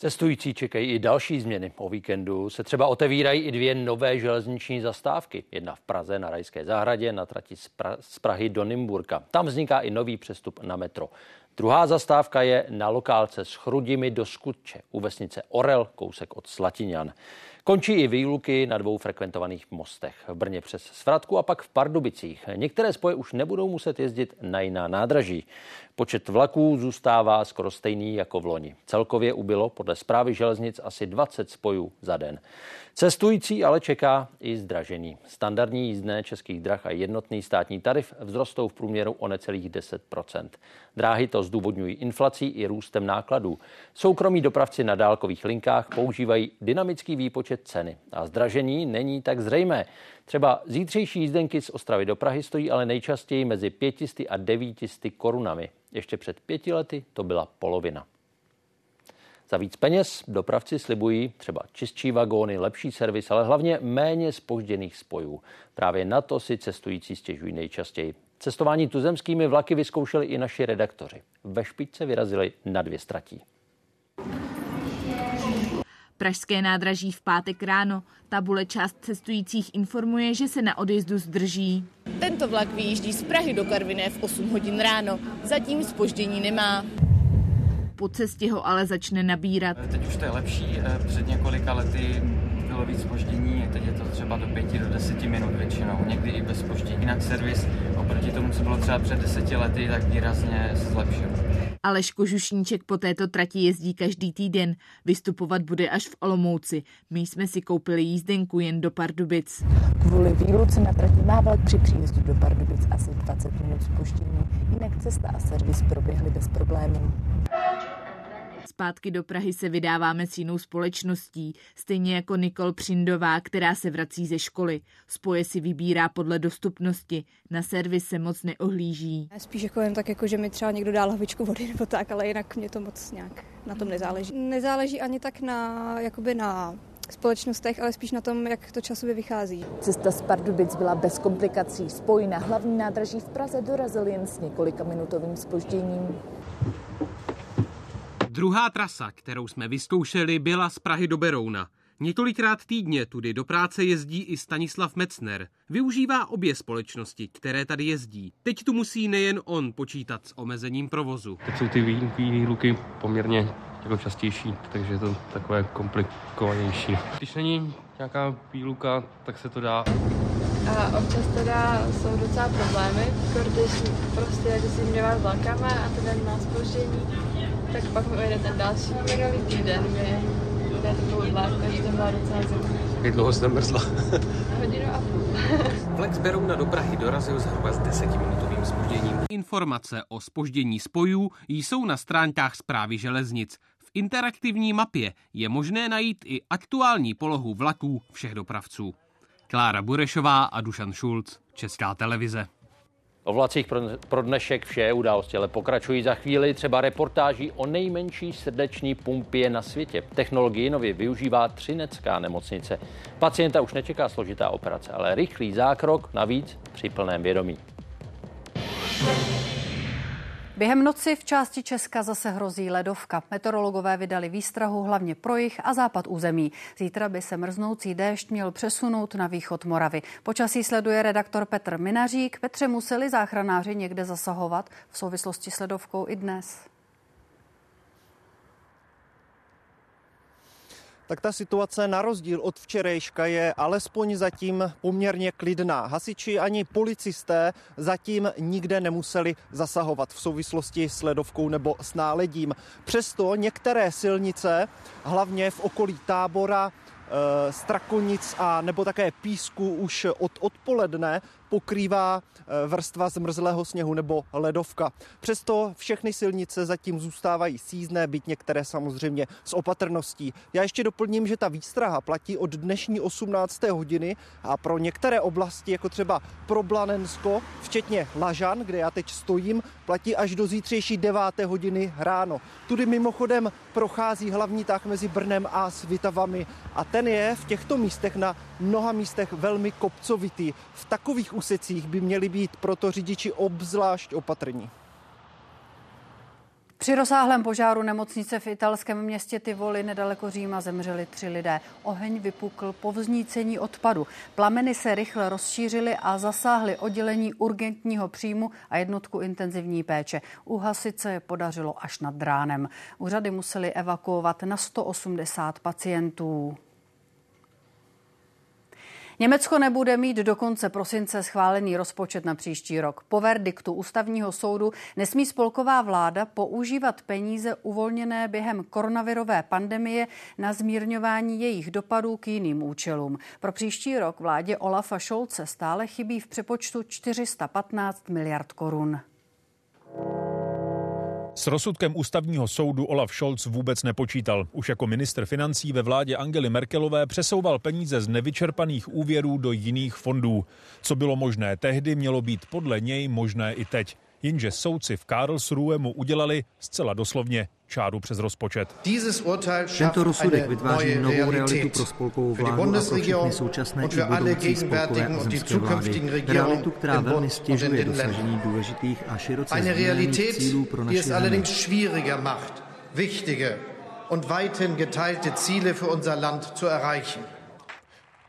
Cestující čekají i další změny. O víkendu se třeba otevírají i dvě nové železniční zastávky. Jedna v Praze na Rajské zahradě na trati z, pra- z Prahy do Nymburka. Tam vzniká i nový přestup na metro. Druhá zastávka je na lokálce s Chrudimi do Skutče u vesnice Orel, kousek od Slatiňan. Končí i výluky na dvou frekventovaných mostech. V Brně přes Svratku a pak v Pardubicích. Některé spoje už nebudou muset jezdit na jiná nádraží. Počet vlaků zůstává skoro stejný jako v loni. Celkově ubylo podle zprávy železnic asi 20 spojů za den. Cestující ale čeká i zdražení. Standardní jízdné českých drah a jednotný státní tarif vzrostou v průměru o necelých 10% Dráhy to zdůvodňují inflací i růstem nákladů. Soukromí dopravci na dálkových linkách používají dynamický výpočet ceny a zdražení není tak zřejmé. Třeba zítřejší jízdenky z Ostravy do Prahy stojí ale nejčastěji mezi 500 a 900 korunami. Ještě před pěti lety to byla polovina. Za víc peněz dopravci slibují třeba čistší vagóny, lepší servis, ale hlavně méně spožděných spojů. Právě na to si cestující stěžují nejčastěji. Cestování tuzemskými vlaky vyzkoušeli i naši redaktoři. Ve špičce vyrazili na dvě stratí. Pražské nádraží v pátek ráno. Tabule část cestujících informuje, že se na odjezdu zdrží. Tento vlak vyjíždí z Prahy do Karviné v 8 hodin ráno. Zatím spoždění nemá. Po cestě ho ale začne nabírat. Teď už to je lepší. Před několika lety bylo víc spoždění, teď je to třeba do 5 do 10 minut většinou, někdy i bez spoždění. Jinak servis oproti tomu, co bylo třeba před 10 lety, tak výrazně se zlepšil. Aleš Kožušníček po této trati jezdí každý týden. Vystupovat bude až v Olomouci. My jsme si koupili jízdenku jen do Pardubic. Kvůli výluce na trati má vlak při příjezdu do Pardubic asi 20 minut spoždění. Jinak cesta a servis proběhly bez problémů. Zpátky do Prahy se vydáváme s jinou společností, stejně jako Nikol Přindová, která se vrací ze školy. Spoje si vybírá podle dostupnosti, na servis se moc neohlíží. Spíš jako jen tak, jako, že mi třeba někdo dá lahvičku vody nebo tak, ale jinak mě to moc nějak na tom nezáleží. Nezáleží ani tak na, jakoby na společnostech, ale spíš na tom, jak to časově vychází. Cesta z Pardubic byla bez komplikací. Spoj na hlavní nádraží v Praze dorazil jen s několika minutovým spožděním. Druhá trasa, kterou jsme vyzkoušeli, byla z Prahy do Berouna. Několikrát týdně tudy do práce jezdí i Stanislav Metzner. Využívá obě společnosti, které tady jezdí. Teď tu musí nejen on počítat s omezením provozu. Teď jsou ty výluky poměrně jako častější, takže je to takové komplikovanější. Když není nějaká výluka, tak se to dá. A občas teda jsou docela problémy, když prostě jezdíme vlakama a ten má spoždění, tak pak mi ujede ten další minulý týden, mi jde takovou vlak, takže to byla docela zima. Jak dlouho jste mrzla? Hodinu a půl. Flex Berouna do Prahy dorazil zhruba s desetiminutovým spožděním. Informace o spoždění spojů jsou na stránkách zprávy železnic. V interaktivní mapě je možné najít i aktuální polohu vlaků všech dopravců. Klára Burešová a Dušan Šulc, Česká televize. O vlacích pro, dnešek vše události, ale pokračují za chvíli třeba reportáží o nejmenší srdeční pumpě na světě. Technologii nově využívá Třinecká nemocnice. Pacienta už nečeká složitá operace, ale rychlý zákrok navíc při plném vědomí. Během noci v části Česka zase hrozí ledovka. Meteorologové vydali výstrahu hlavně pro jich a západ území. Zítra by se mrznoucí déšť měl přesunout na východ Moravy. Počasí sleduje redaktor Petr Minařík. Petře, museli záchranáři někde zasahovat v souvislosti s ledovkou i dnes? Tak ta situace na rozdíl od včerejška je alespoň zatím poměrně klidná. Hasiči ani policisté zatím nikde nemuseli zasahovat v souvislosti s ledovkou nebo s náledím. Přesto některé silnice, hlavně v okolí tábora, eh, Strakonic a nebo také Písku už od odpoledne pokrývá eh, vrstva zmrzlého sněhu nebo ledovka. Přesto všechny silnice zatím zůstávají sízné, byť některé samozřejmě s opatrností. Já ještě doplním, že ta výstraha platí od dnešní 18. hodiny a pro některé oblasti, jako třeba pro Blanensko, včetně Lažan, kde já teď stojím, platí až do zítřejší 9. hodiny ráno. Tudy mimochodem prochází hlavní tah mezi Brnem a Svitavami a ten je v těchto místech na mnoha místech velmi kopcovitý. V takových úsecích by měli být proto řidiči obzvlášť opatrní. Při rozsáhlém požáru nemocnice v italském městě Tivoli nedaleko Říma zemřeli tři lidé. Oheň vypukl po vznícení odpadu. Plameny se rychle rozšířily a zasáhly oddělení urgentního příjmu a jednotku intenzivní péče. Uhasit se podařilo až nad ránem. Úřady museli evakuovat na 180 pacientů. Německo nebude mít do konce prosince schválený rozpočet na příští rok. Po verdiktu ústavního soudu nesmí spolková vláda používat peníze uvolněné během koronavirové pandemie na zmírňování jejich dopadů k jiným účelům. Pro příští rok vládě Olafa Šolce stále chybí v přepočtu 415 miliard korun. S rozsudkem ústavního soudu Olaf Scholz vůbec nepočítal. Už jako minister financí ve vládě Angely Merkelové přesouval peníze z nevyčerpaných úvěrů do jiných fondů. Co bylo možné tehdy, mělo být podle něj možné i teď. Jenže soudci v Karlsruhe mu udělali zcela doslovně čáru přes rozpočet. Tento rozsudek vytváří novou realitu pro spolkovou vládu a pro všechny současné i budoucí spolkové a zemské vlády. Realitu, která velmi stěžuje dosažení důležitých a široce sdílených cílů pro naše zemi. wichtige und weithin geteilte Ziele für unser Land zu erreichen.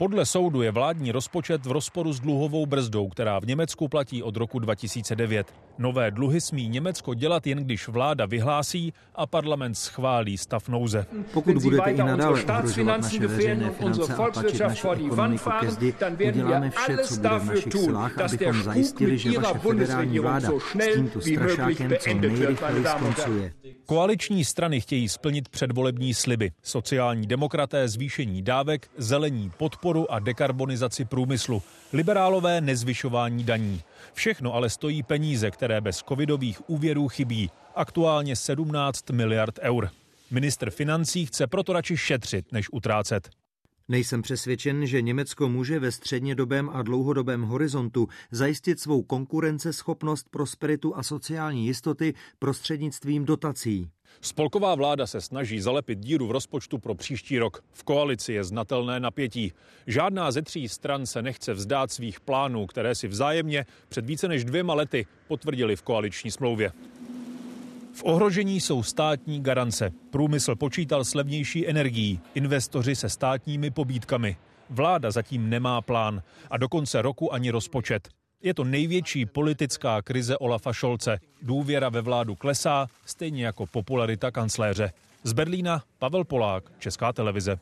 Podle soudu je vládní rozpočet v rozporu s dluhovou brzdou, která v Německu platí od roku 2009. Nové dluhy smí Německo dělat jen když vláda vyhlásí a parlament schválí stav nouze. Pokud budete i nadále ohrožovat naše veřejné finance a tlačit naši ekonomiku ke zdi, uděláme vše, co bude v našich silách, abychom zajistili, že vaše federální vláda s tímto strašákem co nejrychleji skoncuje. Koaliční strany chtějí splnit předvolební sliby. Sociální demokraté zvýšení dávek, zelení podporu a dekarbonizaci průmyslu. Liberálové nezvyšování daní. Všechno ale stojí peníze, které bez covidových úvěrů chybí. Aktuálně 17 miliard eur. Minister financí chce proto radši šetřit, než utrácet. Nejsem přesvědčen, že Německo může ve střednědobém a dlouhodobém horizontu zajistit svou konkurenceschopnost, prosperitu a sociální jistoty prostřednictvím dotací. Spolková vláda se snaží zalepit díru v rozpočtu pro příští rok. V koalici je znatelné napětí. Žádná ze tří stran se nechce vzdát svých plánů, které si vzájemně před více než dvěma lety potvrdili v koaliční smlouvě. V ohrožení jsou státní garance. Průmysl počítal s levnější energií, investoři se státními pobídkami. Vláda zatím nemá plán a do konce roku ani rozpočet. Je to největší politická krize Olafa Šolce. Důvěra ve vládu klesá, stejně jako popularita kancléře. Z Berlína Pavel Polák, Česká televize.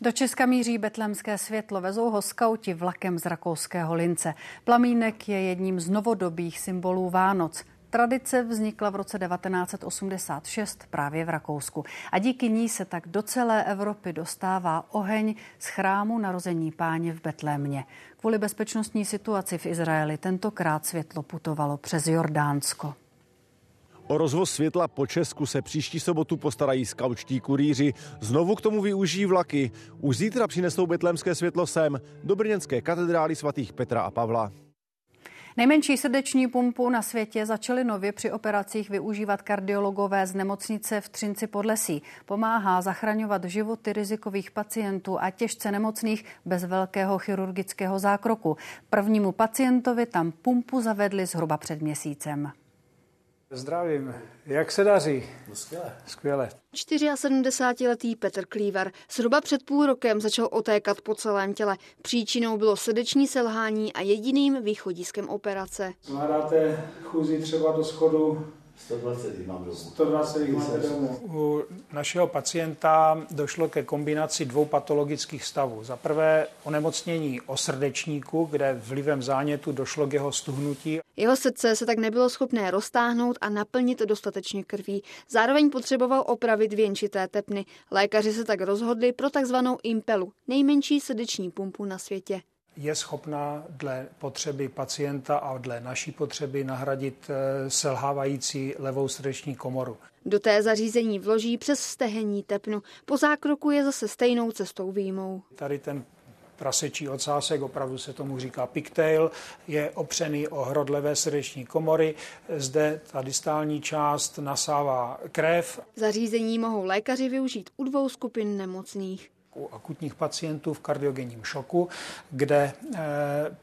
Do Česka míří betlemské světlo, vezou ho skauti vlakem z rakouského lince. Plamínek je jedním z novodobých symbolů Vánoc. Tradice vznikla v roce 1986 právě v Rakousku a díky ní se tak do celé Evropy dostává oheň z chrámu narození páně v Betlémě. Kvůli bezpečnostní situaci v Izraeli tentokrát světlo putovalo přes Jordánsko. O rozvoz světla po Česku se příští sobotu postarají skaučtí kurýři. Znovu k tomu využijí vlaky. Už zítra přinesou betlémské světlo sem do brněnské katedrály svatých Petra a Pavla. Nejmenší srdeční pumpu na světě začaly nově při operacích využívat kardiologové z nemocnice v Třinci pod Lesí. Pomáhá zachraňovat životy rizikových pacientů a těžce nemocných bez velkého chirurgického zákroku. Prvnímu pacientovi tam pumpu zavedli zhruba před měsícem. Zdravím. Jak se daří? No skvěle. Skvěle. 74-letý Petr Klívar zhruba před půl rokem začal otékat po celém těle. Příčinou bylo srdeční selhání a jediným východiskem operace. Zvládáte chůzi třeba do schodu 120 mám domů. 120 máte domů. U našeho pacienta došlo ke kombinaci dvou patologických stavů. Za prvé onemocnění o srdečníku, kde vlivem zánětu došlo k jeho stuhnutí. Jeho srdce se tak nebylo schopné roztáhnout a naplnit dostatečně krví. Zároveň potřeboval opravit věnčité tepny. Lékaři se tak rozhodli pro takzvanou impelu, nejmenší srdeční pumpu na světě je schopná dle potřeby pacienta a dle naší potřeby nahradit eh, selhávající levou srdeční komoru. Do té zařízení vloží přes stehení tepnu. Po zákroku je zase stejnou cestou výjimou. Tady ten prasečí ocásek, opravdu se tomu říká pigtail, je opřený o hrod levé srdeční komory. Zde ta distální část nasává krev. Zařízení mohou lékaři využít u dvou skupin nemocných u akutních pacientů v kardiogenním šoku, kde eh,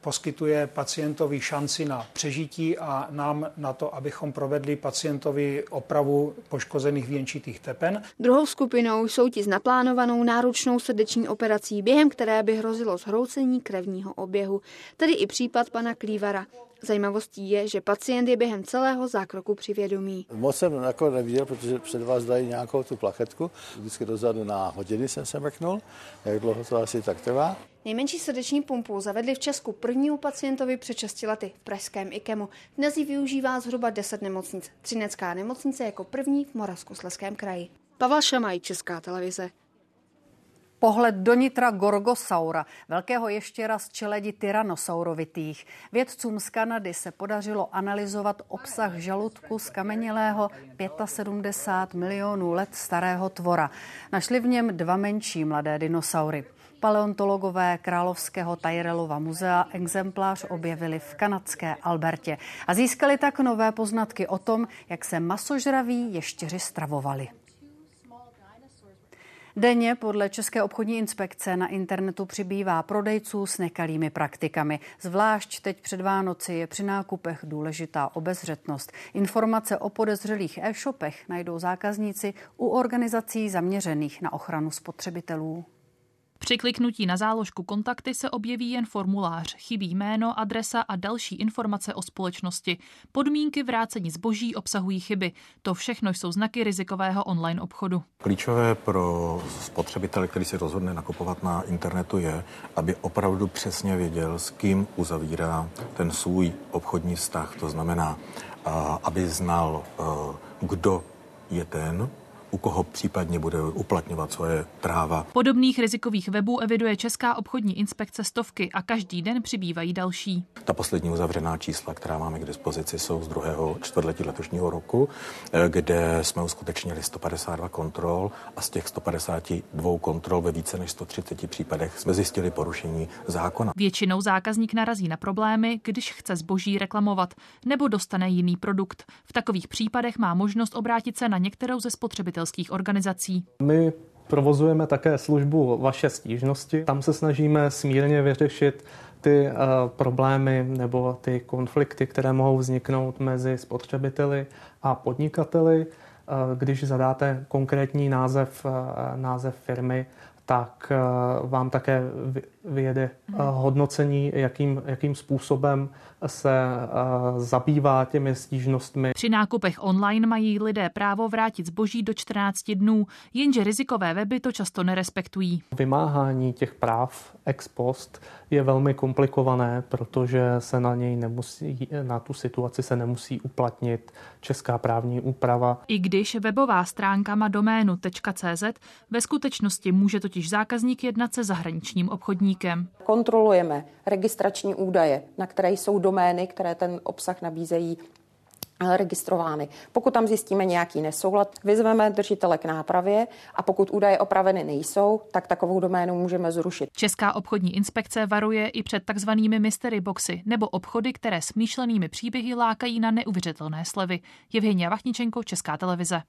poskytuje pacientovi šanci na přežití a nám na to, abychom provedli pacientovi opravu poškozených věnčitých tepen. Druhou skupinou jsou ti s naplánovanou náročnou srdeční operací, během které by hrozilo zhroucení krevního oběhu, tedy i případ pana Klívara. Zajímavostí je, že pacient je během celého zákroku při vědomí. Moc jsem jako neviděl, protože před vás dají nějakou tu plachetku. Vždycky dozadu na hodiny jsem se mrknul, jak dlouho to asi tak trvá. Nejmenší srdeční pumpu zavedli v Česku prvnímu pacientovi před 6 lety v pražském IKEMu. Dnes ji využívá zhruba 10 nemocnic. Třinecká nemocnice jako první v Moravskosleském kraji. Pavel Šamaj, Česká televize. Pohled do nitra Gorgosaura, velkého ještěra z čeledi tyrannosaurovitých. Vědcům z Kanady se podařilo analyzovat obsah žaludku skamenělého 75 milionů let starého tvora. Našli v něm dva menší mladé dinosaury. Paleontologové Královského Tyrellova muzea exemplář objevili v kanadské Albertě a získali tak nové poznatky o tom, jak se masožraví ještěři stravovali. Denně podle České obchodní inspekce na internetu přibývá prodejců s nekalými praktikami. Zvlášť teď před Vánoci je při nákupech důležitá obezřetnost. Informace o podezřelých e-shopech najdou zákazníci u organizací zaměřených na ochranu spotřebitelů. Při kliknutí na záložku kontakty se objeví jen formulář, chybí jméno, adresa a další informace o společnosti. Podmínky vrácení zboží obsahují chyby. To všechno jsou znaky rizikového online obchodu. Klíčové pro spotřebitele, který se rozhodne nakupovat na internetu, je, aby opravdu přesně věděl, s kým uzavírá ten svůj obchodní vztah. To znamená, aby znal, kdo je ten, u koho případně bude uplatňovat svoje práva. Podobných rizikových webů eviduje Česká obchodní inspekce stovky a každý den přibývají další. Ta poslední uzavřená čísla, která máme k dispozici, jsou z druhého čtvrtletí letošního roku, eh, kde jsme uskutečnili 152 kontrol a z těch 152 kontrol ve více než 130 případech jsme zjistili porušení zákona. Většinou zákazník narazí na problémy, když chce zboží reklamovat nebo dostane jiný produkt. V takových případech má možnost obrátit se na některou ze spotřebitelských organizací. My provozujeme také službu Vaše stížnosti. Tam se snažíme smírně vyřešit ty uh, problémy nebo ty konflikty, které mohou vzniknout mezi spotřebiteli a podnikateli. Uh, když zadáte konkrétní název, uh, název firmy, tak vám také vyjede mhm. hodnocení, jakým, jakým způsobem se zabývá těmi stížnostmi. Při nákupech online mají lidé právo vrátit zboží do 14 dnů, jenže rizikové weby to často nerespektují. Vymáhání těch práv ex post je velmi komplikované, protože se na něj nemusí, na tu situaci se nemusí uplatnit česká právní úprava. I když webová stránka má doménu .cz, ve skutečnosti může totiž zákazník jednat se zahraničním obchodníkem. Kontrolujeme registrační údaje, na které jsou domény, které ten obsah nabízejí eh, registrovány. Pokud tam zjistíme nějaký nesoulad, vyzveme držitele k nápravě a pokud údaje opraveny nejsou, tak takovou doménu můžeme zrušit. Česká obchodní inspekce varuje i před takzvanými mystery boxy nebo obchody, které smýšlenými příběhy lákají na neuvěřitelné slevy. Evgenia Vachničenko, Česká televize.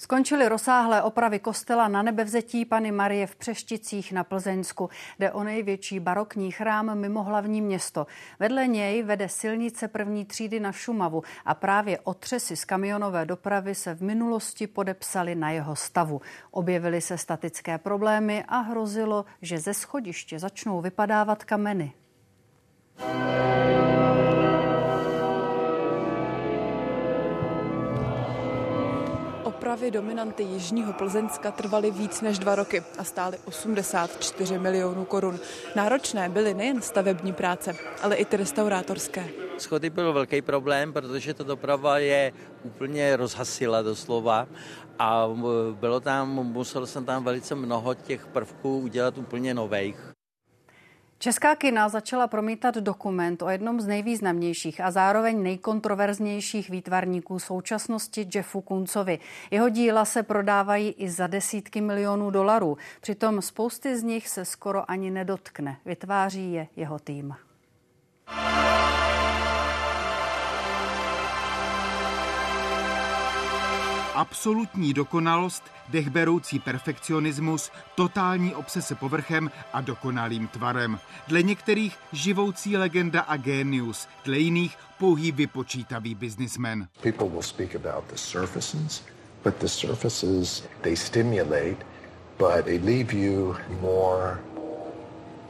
Skončily rozsáhlé opravy kostela na nebevzetí Pany Marie v Přešticích na Plzeňsku. Jde o největší barokní chrám mimo hlavní město. Vedle něj vede silnice první třídy na Šumavu a právě otřesy z kamionové dopravy se v minulosti podepsaly na jeho stavu. Objevily se statické problémy a hrozilo, že ze schodiště začnou vypadávat kameny. Opravy dominanty Jižního Plzeňska trvaly víc než dva roky a stály 84 milionů korun. Náročné byly nejen stavební práce, ale i ty restaurátorské. Schody byl velký problém, protože ta doprava je úplně rozhasila doslova a bylo tam, musel jsem tam velice mnoho těch prvků udělat úplně nových. Česká kina začala promítat dokument o jednom z nejvýznamnějších a zároveň nejkontroverznějších výtvarníků současnosti Jeffu Kuncovi. Jeho díla se prodávají i za desítky milionů dolarů. Přitom spousty z nich se skoro ani nedotkne. Vytváří je jeho tým. Absolutní dokonalost, dechberoucí perfekcionismus, totální obsese povrchem a dokonalým tvarem. Dle některých živoucí legenda a genius, dle jiných pouhý vypočítavý biznismen.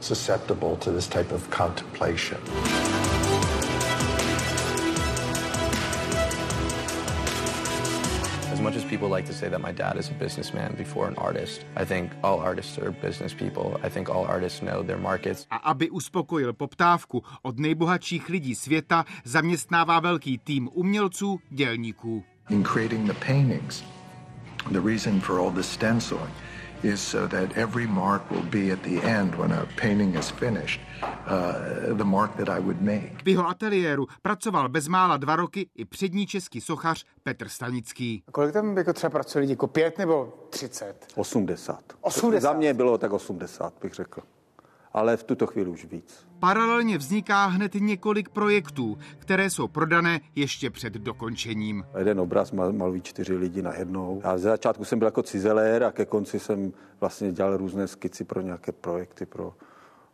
Susceptible to this type of contemplation. People like to say that my dad is a businessman before an artist, I think all artists are business people. I think all artists know their markets. A aby uspokojil poptávku od nejbohatších lidí světa, zaměstnává velký tým umělců, dělníků. In creating the paintings, the reason for all the stenciling is so that every mark will be at the end when a painting is finished, uh, the mark that I would make. V jeho ateliéru pracoval bezmála dva roky i přední český sochař Petr Stanický. A kolik tam jako třeba pracuje lidí, jako pět nebo třicet? 80. 80. Za mě bylo tak 80, bych řekl ale v tuto chvíli už víc. Paralelně vzniká hned několik projektů, které jsou prodané ještě před dokončením. Jeden obraz malují čtyři lidi najednou. Já ze začátku jsem byl jako cizelér a ke konci jsem vlastně dělal různé skici pro nějaké projekty pro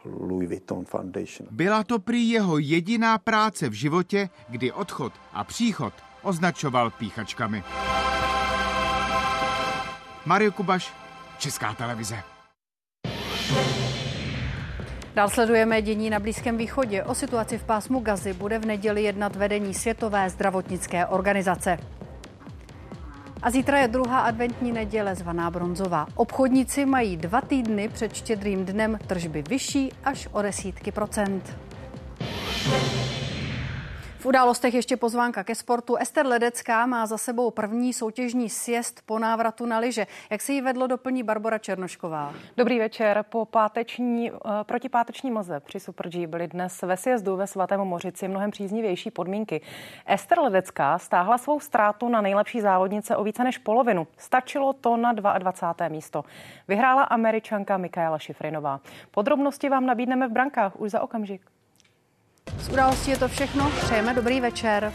Louis Vuitton Foundation. Byla to prý jeho jediná práce v životě, kdy odchod a příchod označoval píchačkami. Mario Kubaš, Česká televize. Dál sledujeme dění na Blízkém východě. O situaci v pásmu Gazy bude v neděli jednat vedení Světové zdravotnické organizace. A zítra je druhá adventní neděle zvaná bronzová. Obchodníci mají dva týdny před štědrým dnem tržby vyšší až o desítky procent. V událostech ještě pozvánka ke sportu. Ester Ledecká má za sebou první soutěžní sjezd po návratu na lyže. Jak se jí vedlo, doplní Barbara Černošková. Dobrý večer. Po páteční, uh, protipáteční moze při Super G byly dnes ve sjezdu ve Svatém Mořici mnohem příznivější podmínky. Ester Ledecká stáhla svou ztrátu na nejlepší závodnice o více než polovinu. Stačilo to na 22. místo. Vyhrála američanka Mikaela Šifrinová. Podrobnosti vám nabídneme v brankách už za okamžik. Z událostí je to všechno. Přejeme dobrý večer.